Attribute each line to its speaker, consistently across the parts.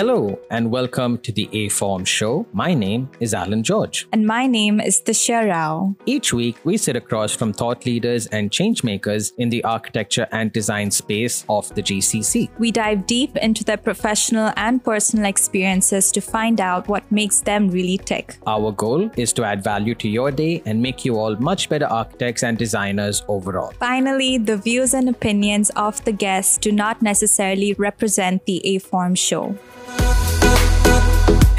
Speaker 1: Hello, and welcome to the aForm Show. My name is Alan George.
Speaker 2: And my name is Disha Rao.
Speaker 1: Each week, we sit across from thought leaders and changemakers in the architecture and design space of the GCC.
Speaker 2: We dive deep into their professional and personal experiences to find out what makes them really tick.
Speaker 1: Our goal is to add value to your day and make you all much better architects and designers overall.
Speaker 2: Finally, the views and opinions of the guests do not necessarily represent the aForm Show.
Speaker 1: Thank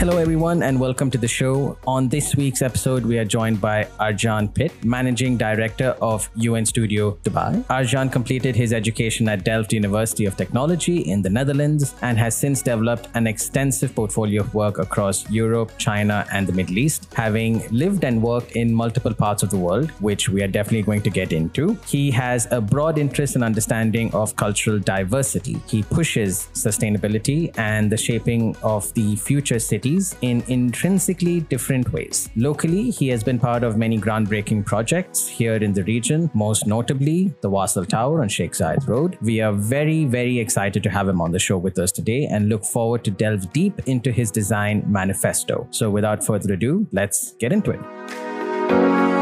Speaker 1: Hello, everyone, and welcome to the show. On this week's episode, we are joined by Arjan Pit, Managing Director of UNStudio Dubai. Arjan completed his education at Delft University of Technology in the Netherlands and has since developed an extensive portfolio of work across Europe, China, and the Middle East, having lived and worked in multiple parts of the world, which we are definitely going to get into. He has a broad interest and understanding of cultural diversity. He pushes sustainability and the shaping of the future city in intrinsically different ways. Locally, he has been part of many groundbreaking projects here in the region, most notably the Wasl Tower on Sheikh Zayed Road. We are very, very excited to have him on the show with us today and look forward to delve deep into his design manifesto. So, without further ado, let's get into it.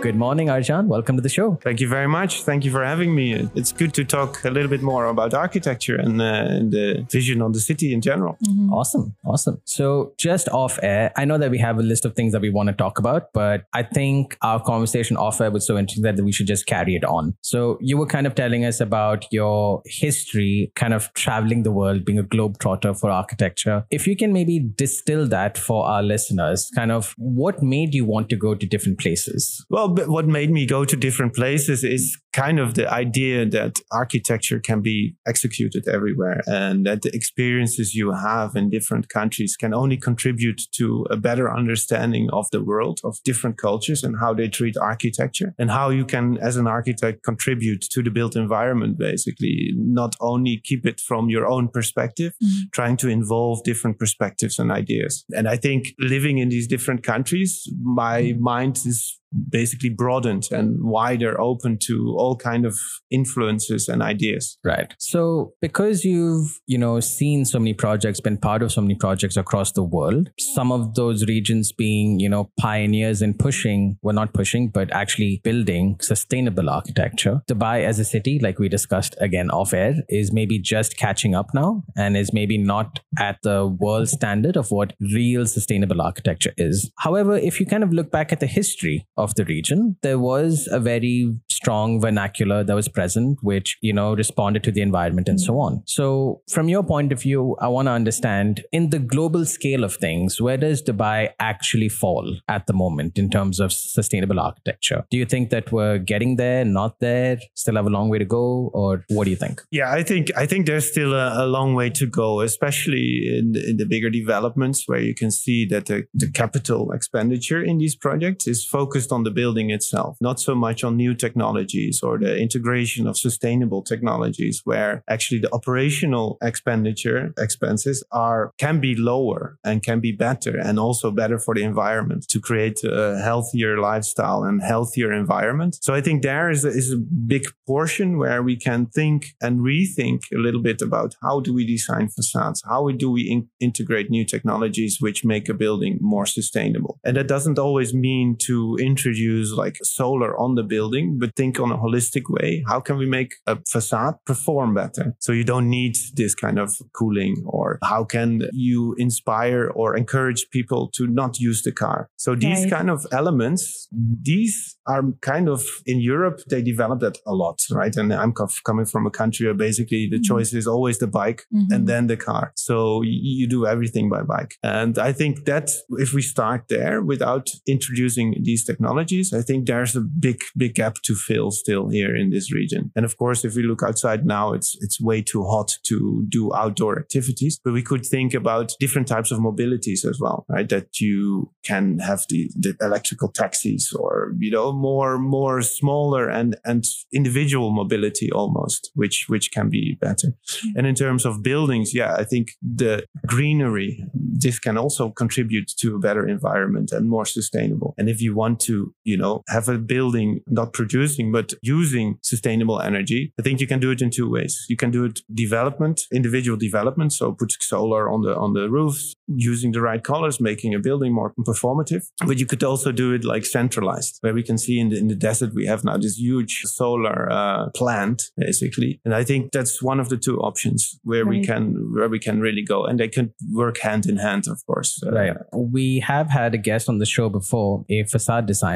Speaker 1: Good morning, Arjan. Welcome to the show.
Speaker 3: Thank you very much. Thank you for having me. It's good to talk a little bit more about architecture and, uh, and the vision on the city in general.
Speaker 1: Mm-hmm. Awesome. Awesome. So, just off air, I know that we have a list of things that we want to talk about, but I think our conversation off air was so interesting that we should just carry it on. So, you were kind of telling us about your history, kind of traveling the world, being a globetrotter for architecture. If you can maybe distill that for our listeners, kind of what made you want to go to different places?
Speaker 3: Well, what made me go to different places is kind of the idea that architecture can be executed everywhere and that the experiences you have in different countries can only contribute to a better understanding of the world, of different cultures and how they treat architecture and how you can, as an architect, contribute to the built environment, basically, not only keep it from your own perspective, mm-hmm. trying to involve different perspectives and ideas. And I think living in these different countries, my mm-hmm. mind is basically broadened and wider open to all kind of influences and ideas.
Speaker 1: Right. So because you've you know seen so many projects been part of so many projects across the world some of those regions being you know pioneers in pushing well not pushing but actually building sustainable architecture. Dubai as a city like we discussed again off air is maybe just catching up now and is maybe not at the world standard of what real sustainable architecture is. However if you kind of look back at the history of the region, there was a very strong vernacular that was present, which, you know, responded to the environment and so on. So, from your point of view, I want to understand in the global scale of things, where does Dubai actually fall at the moment in terms of sustainable architecture? Do you think that we're getting there, not there, still have a long way to go, or what do you think?
Speaker 3: Yeah, I think I think there's still a, a long way to go, especially in the, in the bigger developments where you can see that the, the capital expenditure in these projects is focused on the building itself, not so much on new technologies or the integration of sustainable technologies, where actually the operational expenditure expenses are can be lower and can be better and also better for the environment to create a healthier lifestyle and healthier environment. So I think there is a, is a big portion where we can think and rethink a little bit about how do we design facades? How do we in- integrate new technologies which make a building more sustainable? And that doesn't always mean to introduce like solar on the building, but think on a holistic way. How can we make a facade perform better? So you don't need this kind of cooling or how can you inspire or encourage people to not use the car? So these right. kind of elements, these are kind of in Europe, they developed that a lot, right? And I'm coming from a country where basically the mm-hmm. choice is always the bike mm-hmm. and then the car. So you do everything by bike. And I think that if we start there without introducing these technologies, technologies, I think there's a big, big gap to fill still here in this region. And of course, if we look outside now, it's, it's way too hot to do outdoor activities, but we could think about different types of mobilities as well, right? That you can have the, the electrical taxis or, you know, more, more smaller and, and individual mobility almost, which, which can be better. And in terms of buildings, yeah, I think the greenery, this can also contribute to a better environment and more sustainable. And if you want to, you know, have a building not producing, but using sustainable energy, I think you can do it in two ways. You can do it development, individual development. So put solar on the, on the roofs, using the right colors, making a building more performative. But you could also do it like centralized, where we can see in the, in the desert, we have now this huge solar uh, plant, basically. And I think that's one of the two options where right. we can, where we can really go and they can work hand in hand, of course.
Speaker 1: Uh, right. We have had a guest on the show before, a facade designer,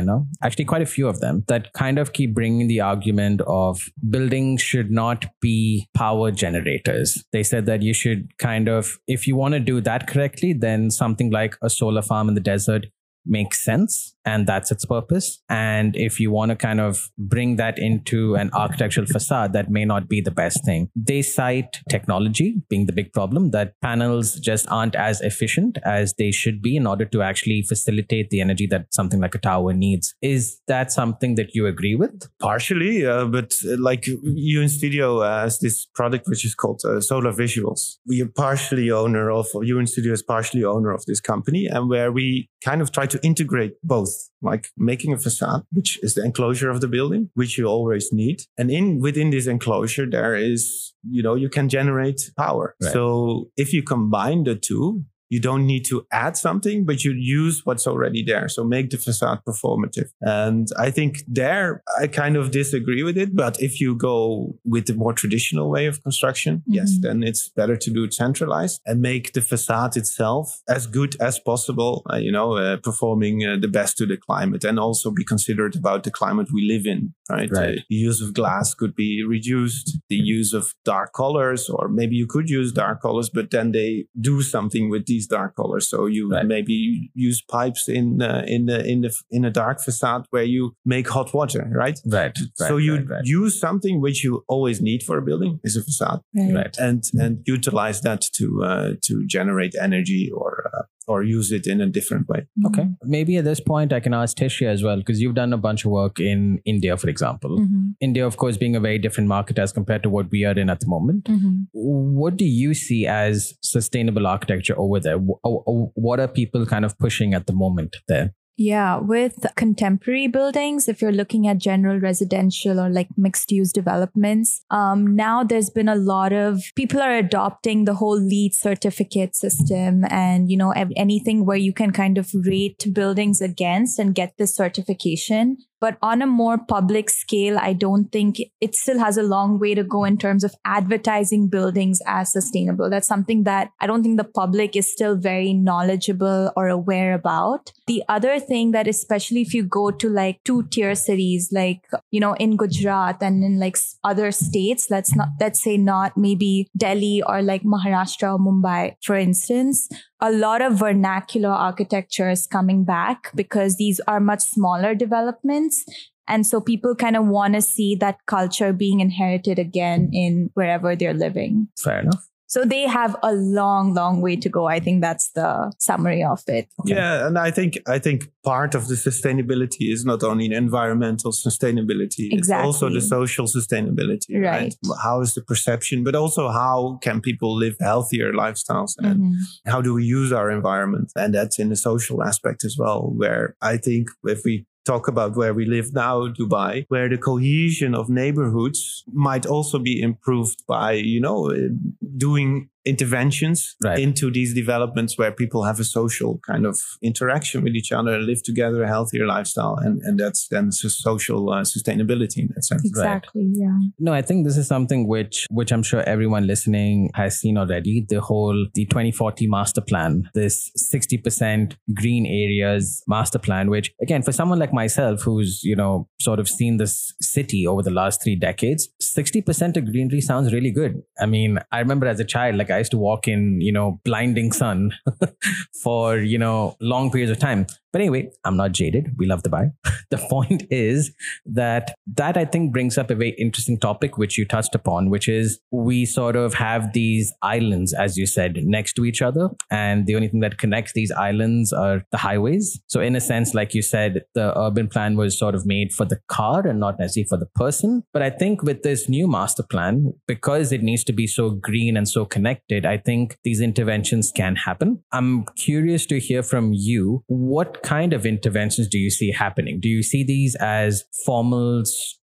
Speaker 1: actually quite a few of them that kind of keep bringing the argument of buildings should not be power generators. They said that you should kind of, if you want to do that correctly, then something like a solar farm in the desert makes sense and that's its purpose. And if you want to kind of bring that into an architectural facade, that may not be the best thing. They cite technology being the big problem, that panels just aren't as efficient as they should be in order to actually facilitate the energy that something like a tower needs. Is that something that you agree with?
Speaker 3: Partially, uh, but uh, like UNStudio has this product which is called uh, Solar Visuals. We are partially owner of, UNStudio is partially owner of this company, and where we kind of try to integrate both like making a facade, which is the enclosure of the building, which you always need. And in within this enclosure, there is, you know, you can generate power. Right. So if you combine the two, you don't need to add something, but you use what's already there. So make the facade performative. And I think there I kind of disagree with it. But if you go with the more traditional way of construction, mm-hmm. yes, then it's better to do it centralized and make the facade itself as good as possible, uh, you know, uh, performing uh, the best to the climate and also be considerate about the climate we live in, right? right. Uh, the use of glass could be reduced, the use of dark colors, or maybe you could use dark colors, but then they do something with these these dark colors. So you right. maybe use pipes in uh, in the in the in a dark facade where you make hot water, right?
Speaker 1: Right.
Speaker 3: So
Speaker 1: right,
Speaker 3: you
Speaker 1: right,
Speaker 3: use something which you always need for a building is a facade,
Speaker 2: right?
Speaker 3: And and utilize that to uh, to generate energy or uh, or use it in a different way.
Speaker 1: Mm-hmm. Okay. Maybe at this point, I can ask Disha as well, because you've done a bunch of work in India, for example. Mm-hmm. India, of course, being a very different market as compared to what we are in at the moment. Mm-hmm. What do you see as sustainable architecture over there? What are people kind of pushing at the moment there?
Speaker 2: Yeah, with contemporary buildings, if you're looking at general residential or like mixed use developments, um, now there's been a lot of people are adopting the whole LEED certificate system and, you know, anything where you can kind of rate buildings against and get this certification. But on a more public scale, I don't think it still has a long way to go in terms of advertising buildings as sustainable. That's something that I don't think the public is still very knowledgeable or aware about. The other thing that, especially if you go to like two tier cities, like, you know, in Gujarat and in like other states, let's not, let's say not maybe Delhi or like Maharashtra or Mumbai, for instance, a lot of vernacular architecture is coming back because these are much smaller developments. And so people kind of want to see that culture being inherited again in wherever they're living.
Speaker 1: Fair enough.
Speaker 2: So they have a long, long way to go. I think that's the summary of it.
Speaker 3: Okay. Yeah, and I think I think part of the sustainability is not only environmental sustainability, exactly. it's also the social sustainability. Right. right. How is the perception, but also how can people live healthier lifestyles and mm-hmm. how do we use our environment? And that's in the social aspect as well, where I think if we talk about where we live now, Dubai, where the cohesion of neighborhoods might also be improved by, you know, eh, doing interventions right. into these developments where people have a social kind of interaction with each other, and live together, a healthier lifestyle, and and that's then social uh, sustainability in that sense.
Speaker 2: Exactly. Right. Yeah.
Speaker 1: No, I think this is something which which I'm sure everyone listening has seen already. The whole the 2040 master plan, this 60% green areas master plan, which again for someone like myself who's you know sort of seen this city over the last three decades, 60% of greenery sounds really good. I mean, I remember as a child, like Used to walk in, you know, blinding sun for, you know, long periods of time. But anyway, I'm not jaded. We love Dubai. the point is that that I think brings up a very interesting topic, which you touched upon, which is we sort of have these islands, as you said, next to each other. And the only thing that connects these islands are the highways. So in a sense, like you said, the urban plan was sort of made for the car and not necessarily for the person. But I think with this new master plan, because it needs to be so green and so connected, I think these interventions can happen. I'm curious to hear from you. What kind of interventions do you see happening? Do you see these as formal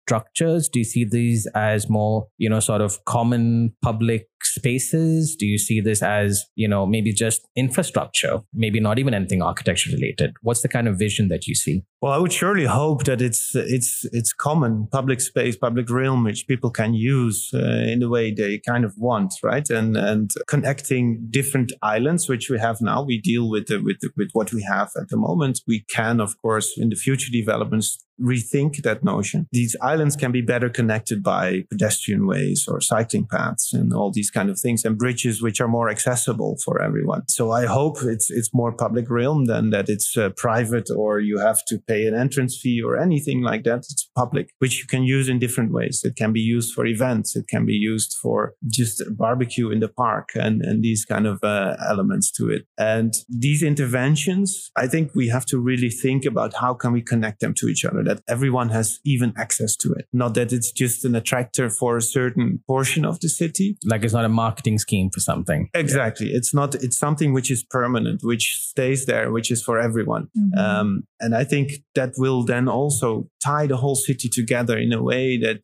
Speaker 1: structures? Do you see these as more, you know, sort of common public spaces? Do you see this as, you know, maybe just infrastructure, maybe not even anything architecture related? What's the kind of vision that you see?
Speaker 3: Well, I would surely hope that it's it's it's common public space, public realm, which people can use uh, in the way they kind of want, right? And and connecting different islands, which we have now, we deal with the, with the, with what we have at the moment. We can, of course, in the future developments, rethink that notion. These islands can be better connected by pedestrian ways or cycling paths and all these kind of things and bridges which are more accessible for everyone. So I hope it's it's more public realm than that it's uh, private or you have to pay an entrance fee or anything like that. It's public, which you can use in different ways. It can be used for events. It can be used for just barbecue in the park and, and these kind of uh, elements to it. And these interventions, I think we have to really think about how can we connect them to each other that everyone has even access to it. Not that it's just an attractor for a certain portion of the city.
Speaker 1: Like it's not a marketing scheme for something.
Speaker 3: Exactly. Yeah. It's not, it's something which is permanent, which stays there, which is for everyone. Mm-hmm. Um, and I think that will then also tie the whole city together in a way that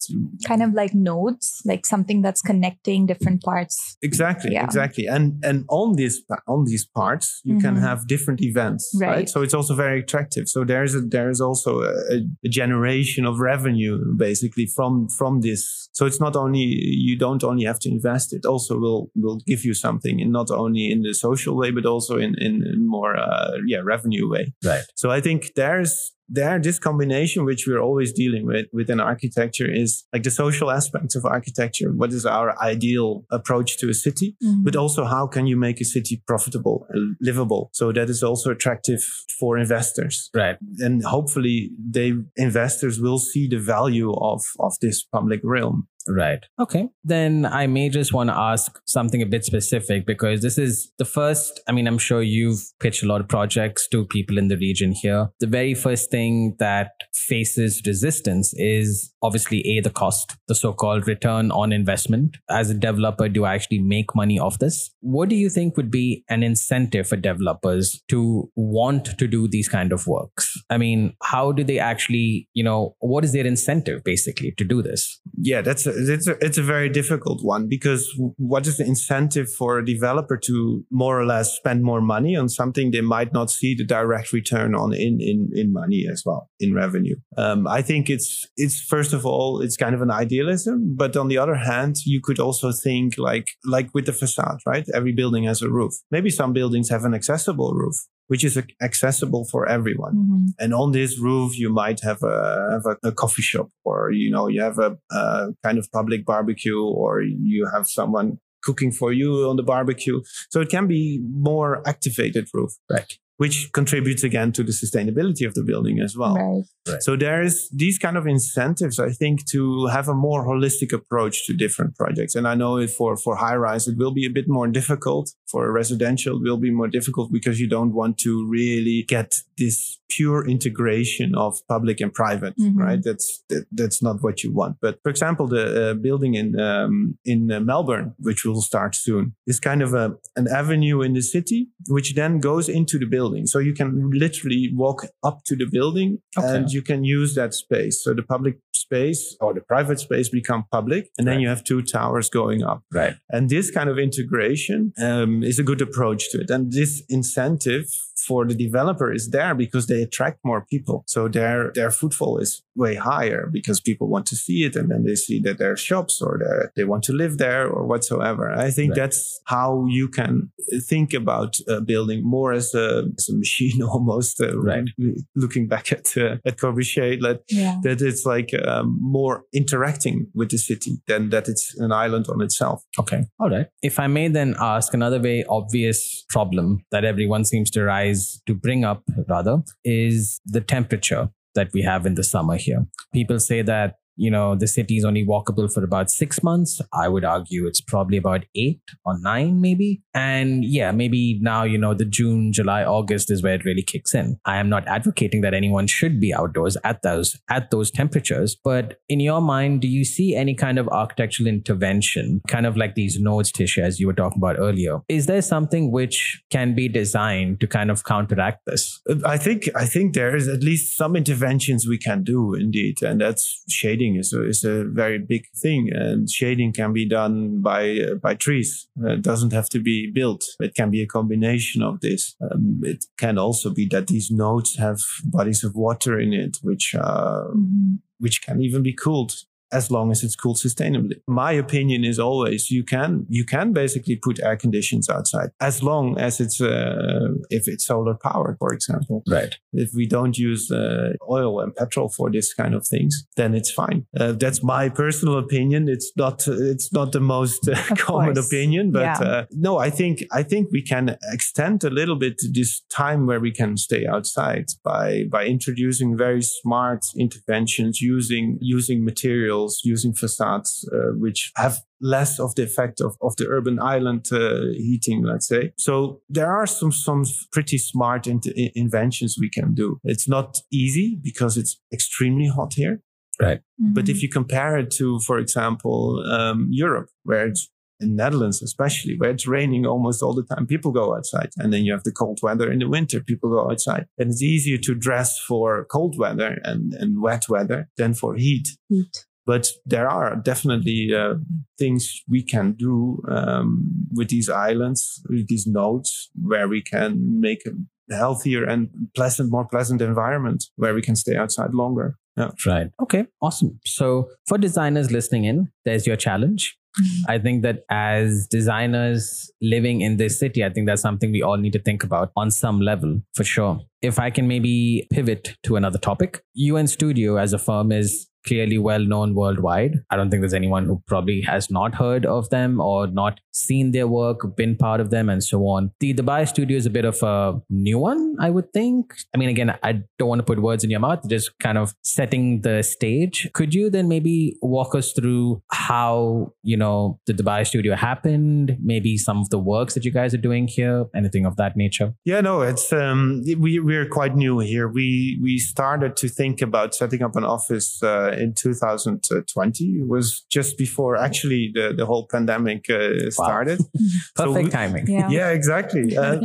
Speaker 2: kind of like nodes, like something that's connecting different parts.
Speaker 3: Exactly. Yeah. Exactly. And, and on this, on these parts, you mm-hmm. can have different events, right. right. So it's also very attractive. So there's a, there's also a, a generation of revenue basically from from this. So it's not only you don't only have to invest it also will will give you something and not only in the social way but also in in, in more uh, yeah revenue way.
Speaker 1: Right.
Speaker 3: So i think there's there this combination which we're always dealing with within architecture is like the social aspects of architecture. What is our ideal approach to a city? Mm-hmm. but also how can you make a city profitable and livable? So that is also attractive for investors.
Speaker 1: Right.
Speaker 3: And hopefully they investors will see the value of of this public realm
Speaker 1: Right. Okay. Then I may just want to ask something a bit specific because this is the first. I mean, I'm sure you've pitched a lot of projects to people in the region here. The very first thing that faces resistance is obviously A, the cost, the so called return on investment. As a developer, do I actually make money off this? What do you think would be an incentive for developers to want to do these kind of works? I mean, how do they actually, you know, what is their incentive basically to do this?
Speaker 3: Yeah, that's a, it's a, it's a very difficult one because what is the incentive for a developer to more or less spend more money on something they might not see the direct return on in, in, in money as well, in revenue? Um, I think it's, it's first of all, it's kind of an idealism, but on the other hand, you could also think like, like with the facade, right? Every building has a roof. Maybe some buildings have an accessible roof which is accessible for everyone. Mm-hmm. And on this roof, you might have a, have a, a coffee shop or, you know, you have a, a, kind of public barbecue or you have someone cooking for you on the barbecue. So it can be more activated roof.
Speaker 1: Right
Speaker 3: which contributes again to the sustainability of the building as well.
Speaker 2: Right.
Speaker 3: Right. So there's these kind of incentives, I think, to have a more holistic approach to different projects. And I know for, for high rise, it will be a bit more difficult. For a residential, it will be more difficult because you don't want to really get this pure integration of public and private, mm-hmm. right? That's, that, that's not what you want. But for example, the uh, building in, um, in uh, Melbourne, which will start soon, is kind of a, an avenue in the city, which then goes into the building. So you can literally walk up to the building okay. and you can use that space. So the public space or the private space become public, and then right. you have two towers going up.
Speaker 1: Right.
Speaker 3: And this kind of integration um, Um, is a good approach to it. And this incentive for the developer is there because they attract more people. So their their footfall is way higher because people want to see it and then they see that there are shops or they want to live there or whatsoever. I think right. that's how you can think about uh, building more as a, as a machine almost. Uh,
Speaker 1: right.
Speaker 3: Looking back at uh, at Corbusier, that, yeah. that it's like um, more interacting with the city than that it's an island on itself.
Speaker 1: Okay. All right. If I may then ask another very obvious problem that everyone seems to rise to bring up rather is the temperature that we have in the summer here. People say that you know, the city is only walkable for about six months. I would argue it's probably about eight or nine, maybe. And yeah, maybe now, you know, the June, July, August is where it really kicks in. I am not advocating that anyone should be outdoors at those, at those temperatures. But in your mind, do you see any kind of architectural intervention, kind of like these nodes, Disha, as you were talking about earlier? Is there something which can be designed to kind of counteract this?
Speaker 3: I think, I think there is at least some interventions we can do indeed. And that's shading is a, is a very big thing. And shading can be done by, uh, by trees. It doesn't have to be built. It can be a combination of this. Um, it can also be that these nodes have bodies of water in it, which, uh, mm-hmm. which can even be cooled as long as it's cooled sustainably. My opinion is always you can you can basically put air conditions outside as long as it's uh, if it's solar powered, for example.
Speaker 1: Right.
Speaker 3: If we don't use uh, oil and petrol for this kind of things, then it's fine. Uh, that's my personal opinion. It's not it's not the most uh, common course. opinion, but yeah. Uh, no, I think I think we can extend a little bit this time where we can stay outside by by introducing very smart interventions using using materials materials using facades, uh, which have less of the effect of, of the urban island uh, heating, let's say. So there are some, some pretty smart in- inventions we can do. It's not easy because it's extremely hot here.
Speaker 1: Right.
Speaker 3: Mm-hmm. But if you compare it to, for example, um, Europe, where it's in Netherlands, especially where it's raining almost all the time, people go outside. And then you have the cold weather in the winter, people go outside. And it's easier to dress for cold weather and, and wet weather than for heat.
Speaker 2: Heat.
Speaker 3: But there are definitely uh, things we can do um, with these islands, with these nodes, where we can make a healthier and pleasant, more pleasant environment where we can stay outside longer.
Speaker 1: Yeah. Right. Okay. Awesome. So for designers listening in, there's your challenge. Mm-hmm. I think that as designers living in this city, I think that's something we all need to think about on some level for sure. If I can maybe pivot to another topic, UNStudio as a firm is clearly well known worldwide. I don't think there's anyone who probably has not heard of them or not seen their work, been part of them, and so on. The Dubai studio is a bit of a new one, I would think. I mean, again, I don't want to put words in your mouth, just kind of setting the stage. Could you then maybe walk us through how, you know, the Dubai studio happened, maybe some of the works that you guys are doing here, anything of that nature?
Speaker 3: Yeah, no, it's um we we're quite new here. We we started to think about setting up an office uh, in 2020. It was just before actually the, the whole pandemic uh, started.
Speaker 1: Perfect so we, timing.
Speaker 3: Yeah, yeah exactly. Uh,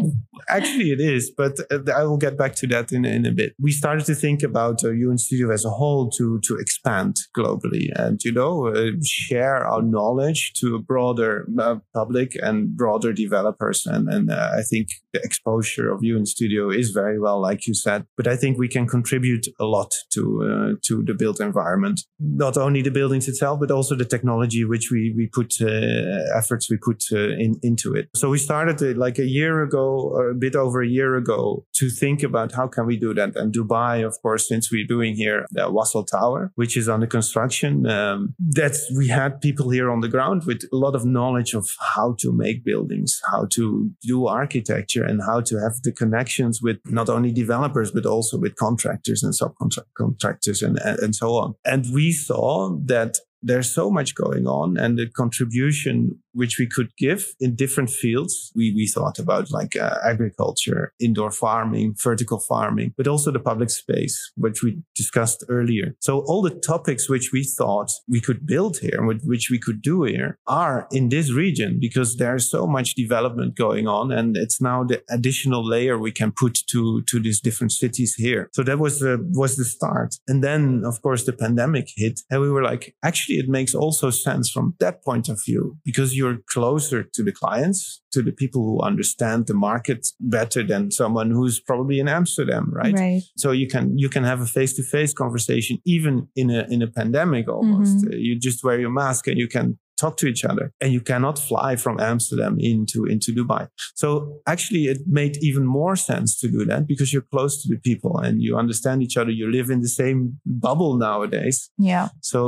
Speaker 3: actually, it is, but uh, I will get back to that in, in a bit. We started to think about uh, UNStudio as a whole to, to expand globally and, you know, uh, share our knowledge to a broader uh, public and broader developers. And, and uh, I think the exposure of UNStudio is very well, like you said, but I think we can contribute a lot to, to the built environment. Not only the buildings itself, but also the technology which we we put uh, efforts we put uh, in, into it. So we started uh, like a year ago, or a bit over a year ago, to think about how can we do that. And Dubai, of course, since we're doing here the Wasl Tower, which is under construction, um, that's we had people here on the ground with a lot of knowledge of how to make buildings, how to do architecture, and how to have the connections with not only developers but also with contractors and subcontractors and and so on. And we saw that there's so much going on and the contribution which we could give in different fields. We, we thought about like uh, agriculture, indoor farming, vertical farming, but also the public space, which we discussed earlier. So all the topics which we thought we could build here, which we could do here are in this region because there's so much development going on. And it's now the additional layer we can put to, to these different cities here. So that was the, was the start. And then of course the pandemic hit and we were like, actually it makes also sense from that point of view because you're closer to the clients, to the people who understand the market better than someone who's probably in Amsterdam, right?
Speaker 2: Right.
Speaker 3: So you can you can have a face to face conversation even in a in a pandemic almost. Mm-hmm. Uh, you just wear your mask and you can talk to each other and you cannot fly from Amsterdam into, into Dubai. So actually it made even more sense to do that because you're close to the people and you understand each other. You live in the same bubble nowadays.
Speaker 2: Yeah.
Speaker 3: So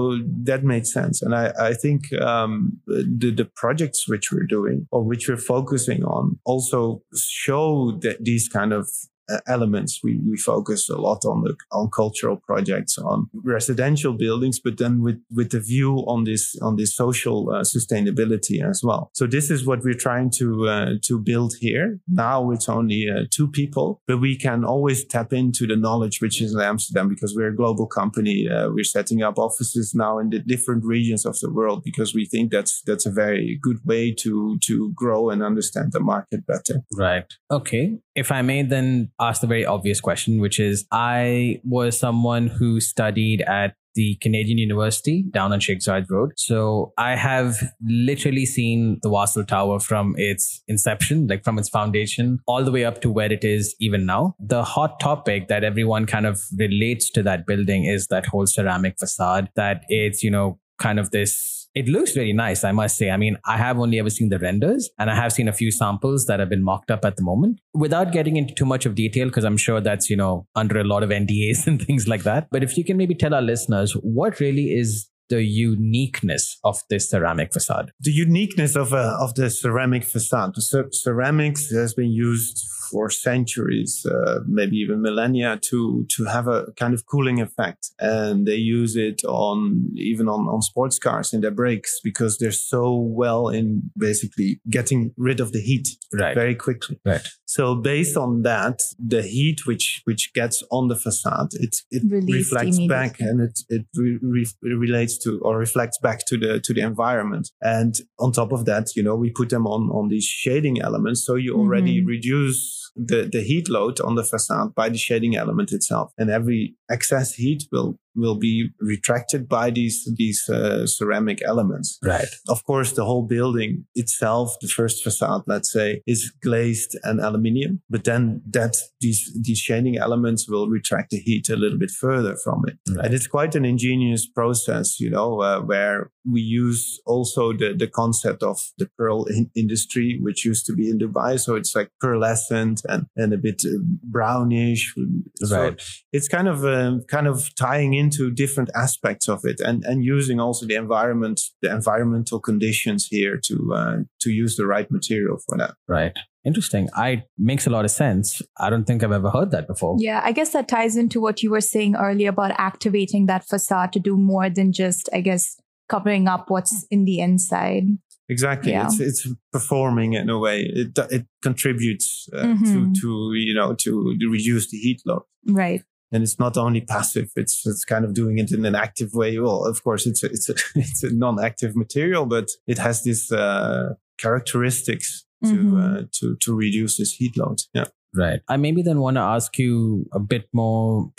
Speaker 3: that made sense. And I, I think, um, the, the projects which we're doing or which we're focusing on also show that these kind of elements. We, we focus a lot on the, on cultural projects, on residential buildings, but then with, with the view on this, on this social uh, sustainability as well. So this is what we're trying to, uh, to build here. Now it's only uh, two people, but we can always tap into the knowledge which is in Amsterdam because we're a global company. Uh, we're setting up offices now in the different regions of the world because we think that's, that's a very good way to, to grow and understand the market better.
Speaker 1: Right. Okay. If I may then ask the very obvious question, which is I was someone who studied at the Canadian University down on Zayed Road. So I have literally seen the Wasl Tower from its inception, like from its foundation, all the way up to where it is even now. The hot topic that everyone kind of relates to that building is that whole ceramic facade that it's, you know, kind of this it looks very nice, I must say. I mean, I have only ever seen the renders and I have seen a few samples that have been mocked up at the moment without getting into too much of detail, because I'm sure that's, you know, under a lot of NDAs and things like that. But if you can maybe tell our listeners what really is the uniqueness of this ceramic facade?
Speaker 3: The uniqueness of, uh, of the ceramic facade. The ceramics has been used for centuries, uh, maybe even millennia, to to have a kind of cooling effect. And they use it on even on, on sports cars in their brakes because they're so well in basically getting rid of the heat
Speaker 1: right.
Speaker 3: very quickly.
Speaker 1: Right.
Speaker 3: So based on that, the heat which which gets on the facade, it it Released reflects back and it it re- re- relates to or reflects back to the to the environment. And on top of that, you know, we put them on on these shading elements, so you already mm-hmm. reduce the, the heat load on the facade by the shading element itself. And every excess heat will will be retracted by these these uh, ceramic elements.
Speaker 1: Right.
Speaker 3: Of course, the whole building itself, the first facade, let's say, is glazed and aluminium. But then that these these shading elements will retract the heat a little bit further from it. Right. And it's quite an ingenious process, you know, uh, where we use also the the concept of the pearl in industry, which used to be in Dubai. So it's like pearlescent and and a bit uh, brownish.
Speaker 1: Right.
Speaker 3: So it's kind of um, kind of tying in into different aspects of it and, and using also the environment, the environmental conditions here to, uh, to use the right material for that.
Speaker 1: Right. Interesting. I makes a lot of sense. I don't think I've ever heard that before.
Speaker 2: Yeah, I guess that ties into what you were saying earlier about activating that facade to do more than just, I guess, covering up what's in the inside.
Speaker 3: Exactly. Yeah. It's it's performing in a way. It it contributes uh, mm-hmm. to to you know to reduce the heat load.
Speaker 2: Right
Speaker 3: and it's not only passive it's it's kind of doing it in an active way. Well of course it's a, it's a, it's a non-active material but it has these uh, characteristics to mm-hmm. uh, to to reduce this heat load. Yeah.
Speaker 1: Right. I maybe then want to ask you a bit more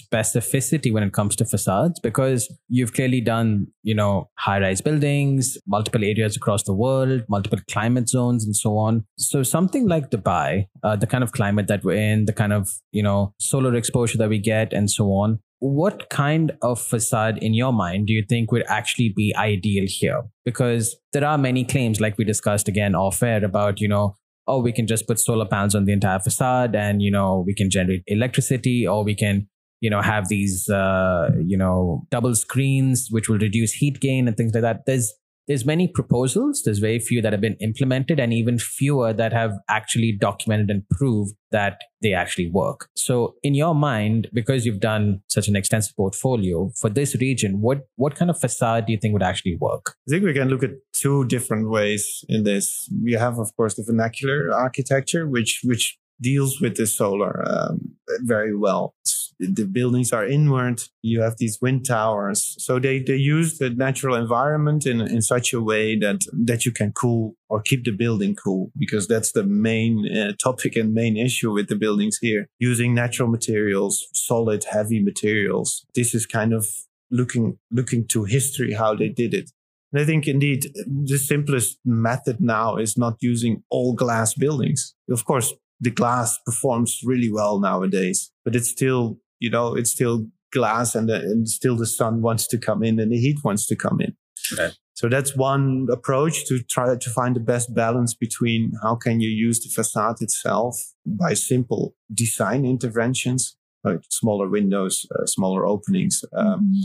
Speaker 1: specificity when it comes to facades because you've clearly done, you know, high rise buildings, multiple areas across the world, multiple climate zones, and so on. So something like Dubai, uh, the kind of climate that we're in, the kind of, you know, solar exposure that we get, and so on. What kind of facade in your mind do you think would actually be ideal here? Because there are many claims, like we discussed again off air, about, you know, oh, we can just put solar panels on the entire facade and, you know, we can generate electricity or we can you know have these uh, you know double screens which will reduce heat gain and things like that. There's there's many proposals. There's very few that have been implemented and even fewer that have actually documented and proved that they actually work. So in your mind because you've done such an extensive portfolio for this region what what kind of facade do you think would actually work?
Speaker 3: I think we can look at two different ways in this. We have of course the vernacular architecture which which deals with the solar um, very well. The buildings are inward. You have these wind towers. So they, they use the natural environment in, in such a way that, that you can cool or keep the building cool because that's the main uh, topic and main issue with the buildings here. Using natural materials, solid, heavy materials. This is kind of looking, looking to history, how they did it. And I think indeed the simplest method now is not using all glass buildings. Of course, the glass performs really well nowadays, but it's still, you know, it's still glass and, the, and still the sun wants to come in and the heat wants to come in. Okay. So that's one approach to try to find the best balance between how can you use the facade itself by simple design interventions, like smaller windows, uh, smaller openings, um, mm-hmm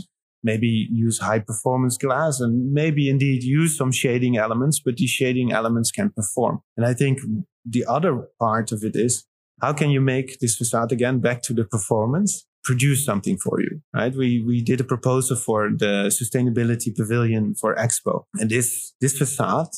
Speaker 3: maybe use high performance glass and maybe indeed use some shading elements, but these shading elements can perform. And I think the other part of it is how can you make this facade again back to the performance produce something for you, right? We, we did a proposal for the sustainability pavilion for Expo and this, this facade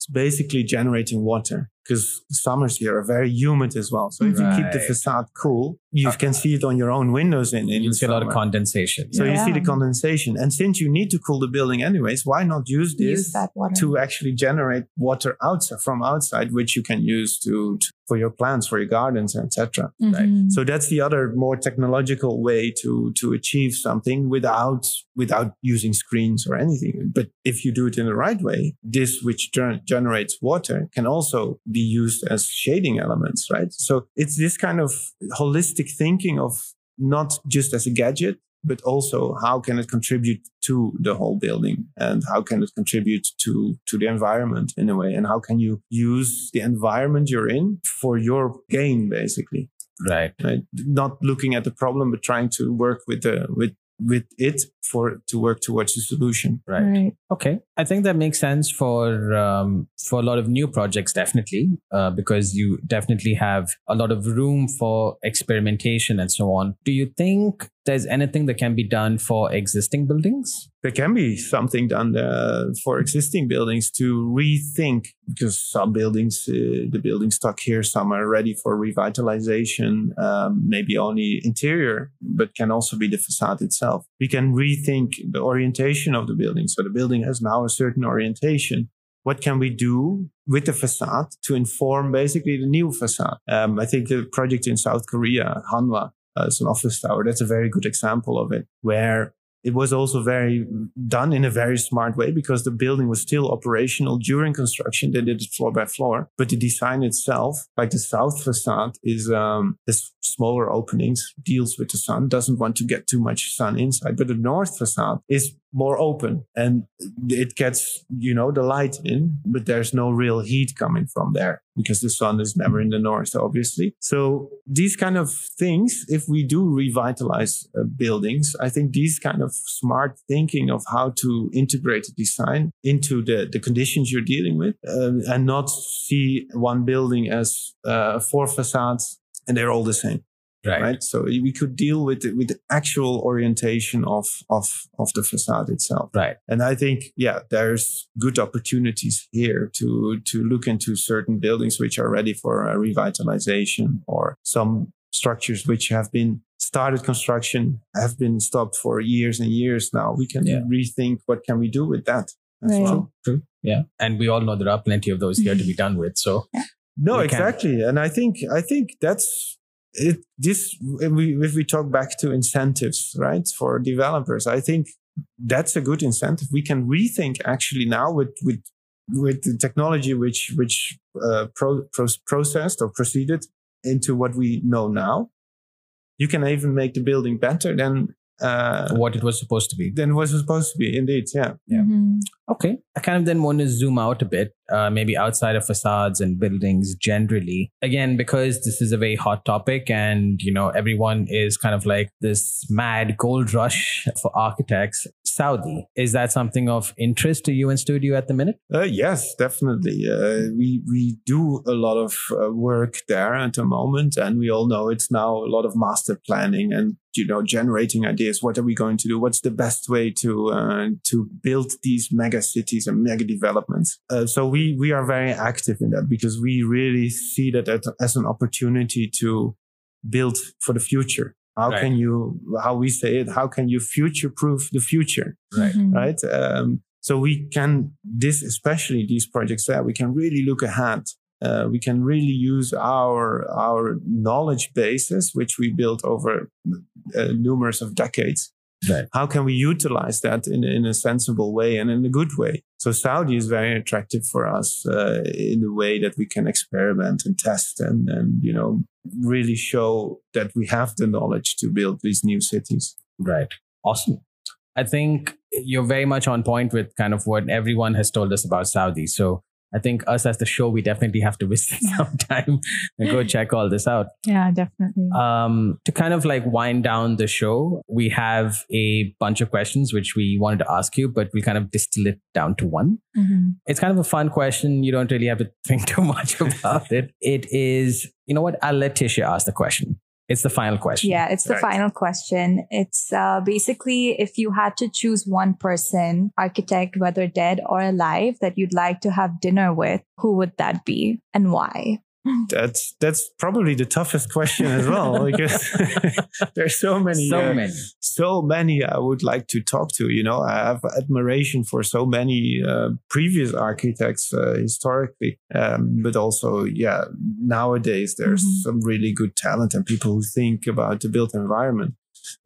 Speaker 3: is basically generating water because summers here are very humid as well. So if you keep the facade cool, you
Speaker 1: Okay.
Speaker 3: can see it on your own windows in, in
Speaker 1: You get a lot of condensation.
Speaker 3: So you see the condensation. And since you need to cool the building anyways, why not use this
Speaker 2: Use that water.
Speaker 3: to actually generate water outside from outside, which you can use to, to for your plants, for your gardens, etc.
Speaker 2: Mhm.
Speaker 3: So that's the other more technological way to to achieve something without without using screens or anything. But if you do it in the right way, this which gener- generates water can also be used as shading elements, right? So it's this kind of holistic thinking of not just as a gadget, but also how can it contribute to the whole building and how can it contribute to to the environment in a way and how can you use the environment you're in for your gain basically
Speaker 1: Right.
Speaker 3: right? Not looking at the problem, but trying to work with the with with it for to work towards a solution.
Speaker 1: Right.
Speaker 2: Right.
Speaker 1: Okay, I think that makes sense for um, for a lot of new projects, definitely, uh, because you definitely have a lot of room for experimentation and so on. Do you think there's anything that can be done for existing buildings?
Speaker 3: There can be something done uh, for existing buildings to rethink because some buildings, uh, the building stock here, some are ready for revitalization, um, maybe only interior, but can also be the facade itself. We can rethink the orientation of the building. So the building has now a certain orientation. What can we do with the facade to inform basically the new facade? Um, I think the project in South Korea, Hanwha, uh, it's an office tower. That's a very good example of it, where it was also very done in a very smart way because the building was still operational during construction. They did it floor by floor, but the design itself, like the south facade, is um, has smaller openings, deals with the sun, doesn't want to get too much sun inside. But the north facade is more open and it gets you know the light in, but there's no real heat coming from there because the sun is never in the north, obviously. So these kind of things, if we do revitalize uh, buildings, I think these kind of smart thinking of how to integrate the design into the, the conditions you're dealing with uh, and not see one building as uh, four facades and they're all the same right? So we could deal with the, with the actual orientation of of of the facade itself.
Speaker 1: Right.
Speaker 3: And I think yeah, there's good opportunities here to to look into certain buildings which are ready for a revitalization or some structures which have been started construction have been stopped for years and years now. We can
Speaker 1: Yeah.
Speaker 3: rethink what can we do with that as
Speaker 2: Right.
Speaker 3: well.
Speaker 1: True. Yeah. And we all know there are plenty of those here to be done with. So
Speaker 3: No,
Speaker 1: We can.
Speaker 3: exactly, and I think I think that's it. This if we if we talk back to incentives, right, for developers, I think that's a good incentive. We can rethink actually now with with with the technology which which uh, pro, pro, processed or proceeded into what we know now. You can even make the building better than uh,
Speaker 1: what it was supposed to be.
Speaker 3: than it was supposed to be. Indeed, yeah.
Speaker 1: Yeah.
Speaker 2: Mhm.
Speaker 1: Okay. I kind of then want to zoom out a bit, uh, maybe outside of facades and buildings generally. Again, because this is a very hot topic and, you know, everyone is kind of like this mad gold rush for architects. Saudi, is that something of interest to you UNStudio at the minute?
Speaker 3: Uh, yes, definitely. Uh, we we do a lot of uh, work there at the moment, and we all know it's now a lot of master planning and you know generating ideas. What are we going to do? What's the best way to uh, to build these mega cities and mega developments? Uh, so we we are very active in that because we really see that as an opportunity to build for the future. How
Speaker 1: Right.
Speaker 3: can you, how we say it, how can you future proof the future?
Speaker 1: Right.
Speaker 2: Mhm.
Speaker 3: right? Um, so we can this, especially these projects there, we can really look ahead. Uh, we can really use our our knowledge bases, which we built over uh, numerous of decades.
Speaker 1: Right.
Speaker 3: How can we utilize that in, in a sensible way and in a good way? So Saudi is very attractive for us uh, in the way that we can experiment and test and, and you know really show that we have the knowledge to build these new cities.
Speaker 1: Right. Awesome. I think you're very much on point with kind of what everyone has told us about Saudi. So I think us as the show, we definitely have to visit sometime and go check all this out.
Speaker 2: Yeah, definitely.
Speaker 1: Um, to kind of like wind down the show, we have a bunch of questions which we wanted to ask you, but we kind of distill it down to one.
Speaker 2: Mm-hmm.
Speaker 1: It's kind of a fun question. You don't really have to think too much about it. It is, you know what? I'll let Disha ask the question. It's the final question.
Speaker 2: Yeah, it's the
Speaker 3: Right.
Speaker 2: final question. It's uh, basically if you had to choose one person, architect, whether dead or alive, that you'd like to have dinner with, who would that be and why?
Speaker 3: That's that's probably the toughest question as well because there's so many
Speaker 1: So
Speaker 3: uh,
Speaker 1: many.
Speaker 3: so many I would like to talk to. You know, I have admiration for so many uh, previous architects uh, historically, um, but also, yeah, nowadays there's
Speaker 2: Mhm.
Speaker 3: some really good talent and people who think about the built environment.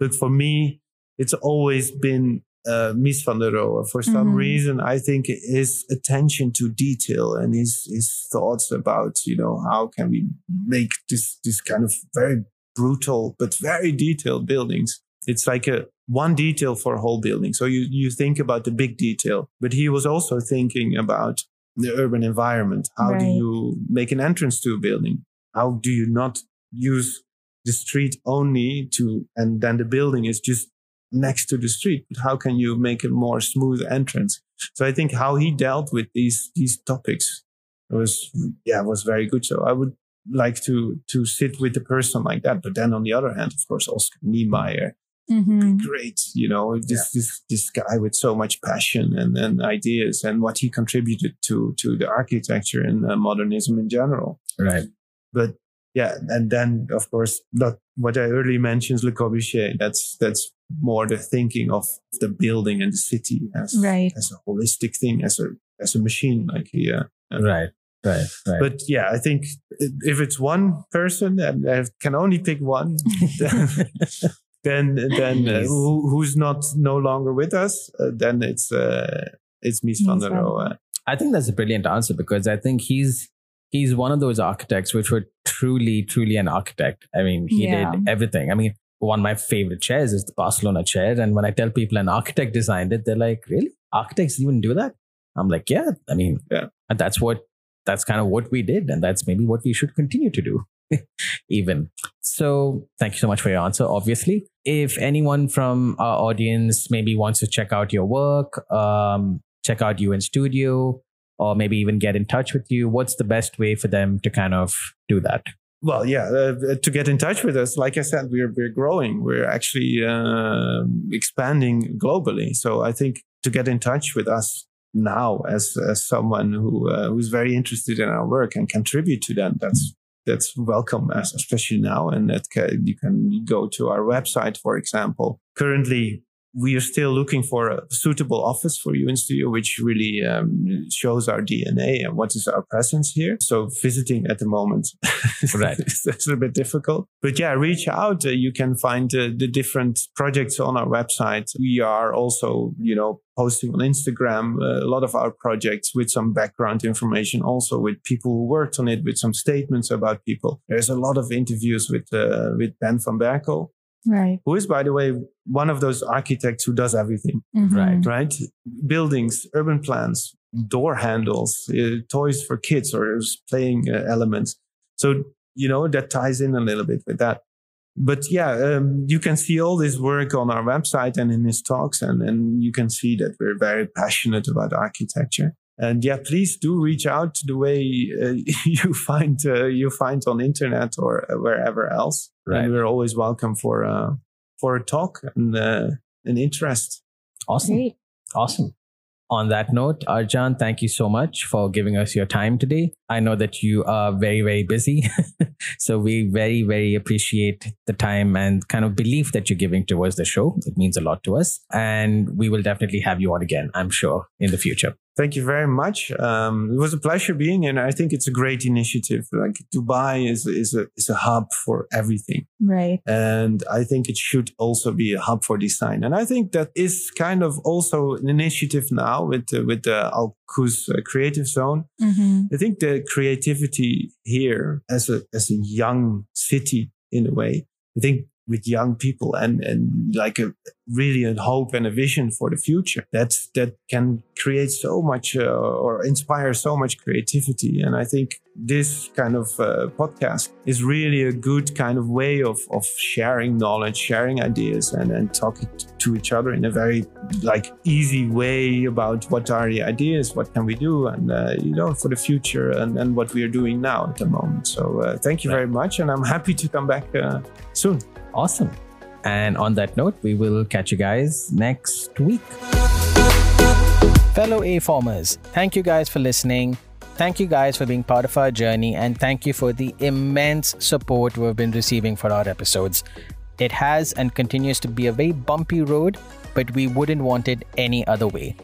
Speaker 3: But for me, it's always been uh, Mies van der Rohe. For some
Speaker 2: Mhm.
Speaker 3: reason, I think his attention to detail and his his thoughts about you know how can we make this this kind of very brutal but very detailed buildings. It's like a one detail for a whole building. So you you think about the big detail, but he was also thinking about the urban environment. How do you make an entrance to a building? How do you not use the street only to, and then the building is just next to the street. But how can you make a more smooth entrance? So I think how he dealt with these these topics was yeah was very good. So I would like to to sit with a person like that. But then on the other hand, of course, Oscar Niemeyer,
Speaker 2: Mm-hmm.
Speaker 3: great. You know, this this this guy with so much passion and, and ideas and what he contributed to to the architecture and uh, modernism in general.
Speaker 1: Right.
Speaker 3: But yeah, and then of course, not what I earlier mentioned, Le Corbusier. That's that's more the thinking of the building and the city as
Speaker 2: Right.
Speaker 3: as a holistic thing, as a as a machine. Like he, uh,
Speaker 1: Right. Right. Right.
Speaker 3: but yeah, I think if it's one person and I can only pick one, then then, then uh, who, who's not no longer with us, uh, then it's uh, it's Mies
Speaker 2: Mies van der
Speaker 3: Rohe.
Speaker 1: I think that's a brilliant answer because I think he's he's one of those architects which were truly, truly an architect. I mean, he
Speaker 2: Yeah.
Speaker 1: did everything. I mean, one of my favorite chairs is the Barcelona chair. And when I tell people an architect designed it, they're like, really? Architects even do that? I'm like, yeah. I mean,
Speaker 3: Yeah.
Speaker 1: and that's what that's kind of what we did. And that's maybe what we should continue to do. even. So thank you so much for your answer, obviously. If anyone from our audience maybe wants to check out your work, um, check out UNStudio, or maybe even get in touch with you, what's the best way for them to kind of do that?
Speaker 3: Well, yeah, uh, to get in touch with us, like I said, we're we're growing. We're actually uh, expanding globally. So I think to get in touch with us now, as as someone who uh, who's very interested in our work and contribute to that, that's that's welcome, especially now. And that ca you can go to our website, for example. Currently, we are still looking for a suitable office for UNStudio, which really um, shows our DNA and what is our presence here. So visiting at the moment,
Speaker 1: Right.
Speaker 3: it's a little bit difficult. But yeah, reach out. Uh, you can find uh, the different projects on our website. We are also, you know, posting on Instagram uh, a lot of our projects with some background information, also with people who worked on it, with some statements about people. There's a lot of interviews with uh, with Ben van Berkel,
Speaker 2: Right.
Speaker 3: who is, by the way, one of those architects who does everything
Speaker 2: Mhm.
Speaker 1: Right.
Speaker 3: right? Buildings, urban plans, door handles, uh, toys for kids or playing uh, elements. So, you know, that ties in a little bit with that. But yeah, um, you can see all this work on our website and in his talks, and, and you can see that we're very passionate about architecture. And yeah, please do reach out the way uh, you find uh, you find on internet or uh, wherever else.
Speaker 1: Right.
Speaker 3: And we're always welcome for uh, for a talk and uh, an interest.
Speaker 1: Awesome.
Speaker 2: Great.
Speaker 1: Awesome. On that note, Arjan, thank you so much for giving us your time today. I know that you are very, very busy. so we very, very appreciate the time and kind of belief that you're giving towards the show. It means a lot to us. And we will definitely have you on again, I'm sure, in the future.
Speaker 3: Thank you very much. Um, it was a pleasure being here. and I think it's a great initiative. Like Dubai is is a is a hub for everything,
Speaker 2: Right.
Speaker 3: and I think it should also be a hub for design. And I think that is kind of also an initiative now with uh, with the Al Quoz uh, Creative Zone.
Speaker 2: Mm-hmm.
Speaker 3: I think the creativity here as a as a young city in a way. I think with young people and and like a really a hope and a vision for the future. That that can create so much uh, or inspire so much creativity. And i think this kind of uh, podcast is really a good kind of way of, of sharing knowledge sharing ideas and, and talking to each other in a very like easy way about what are the ideas what can we do and uh, you know for the future and, and what we are doing now at the moment so uh, thank you very much and i'm happy to come back uh, soon
Speaker 1: awesome and on that note, we will catch you guys next week. Fellow A formers, thank you guys for listening. Thank you guys for being part of our journey, and thank you for the immense support we've been receiving for our episodes. It has and continues to be a very bumpy road, but we wouldn't want it any other way.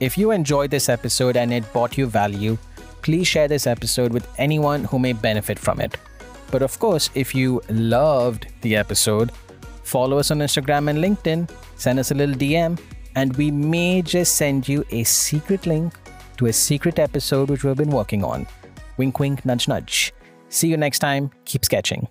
Speaker 1: If you enjoyed this episode and it brought you value, please share this episode with anyone who may benefit from it. But of course, if you loved the episode, Follow us on Instagram and LinkedIn, send us a little DM, and we may just send you a secret link to a secret episode which we've been working on. Wink, wink, nudge, nudge. See you next time. Keep sketching.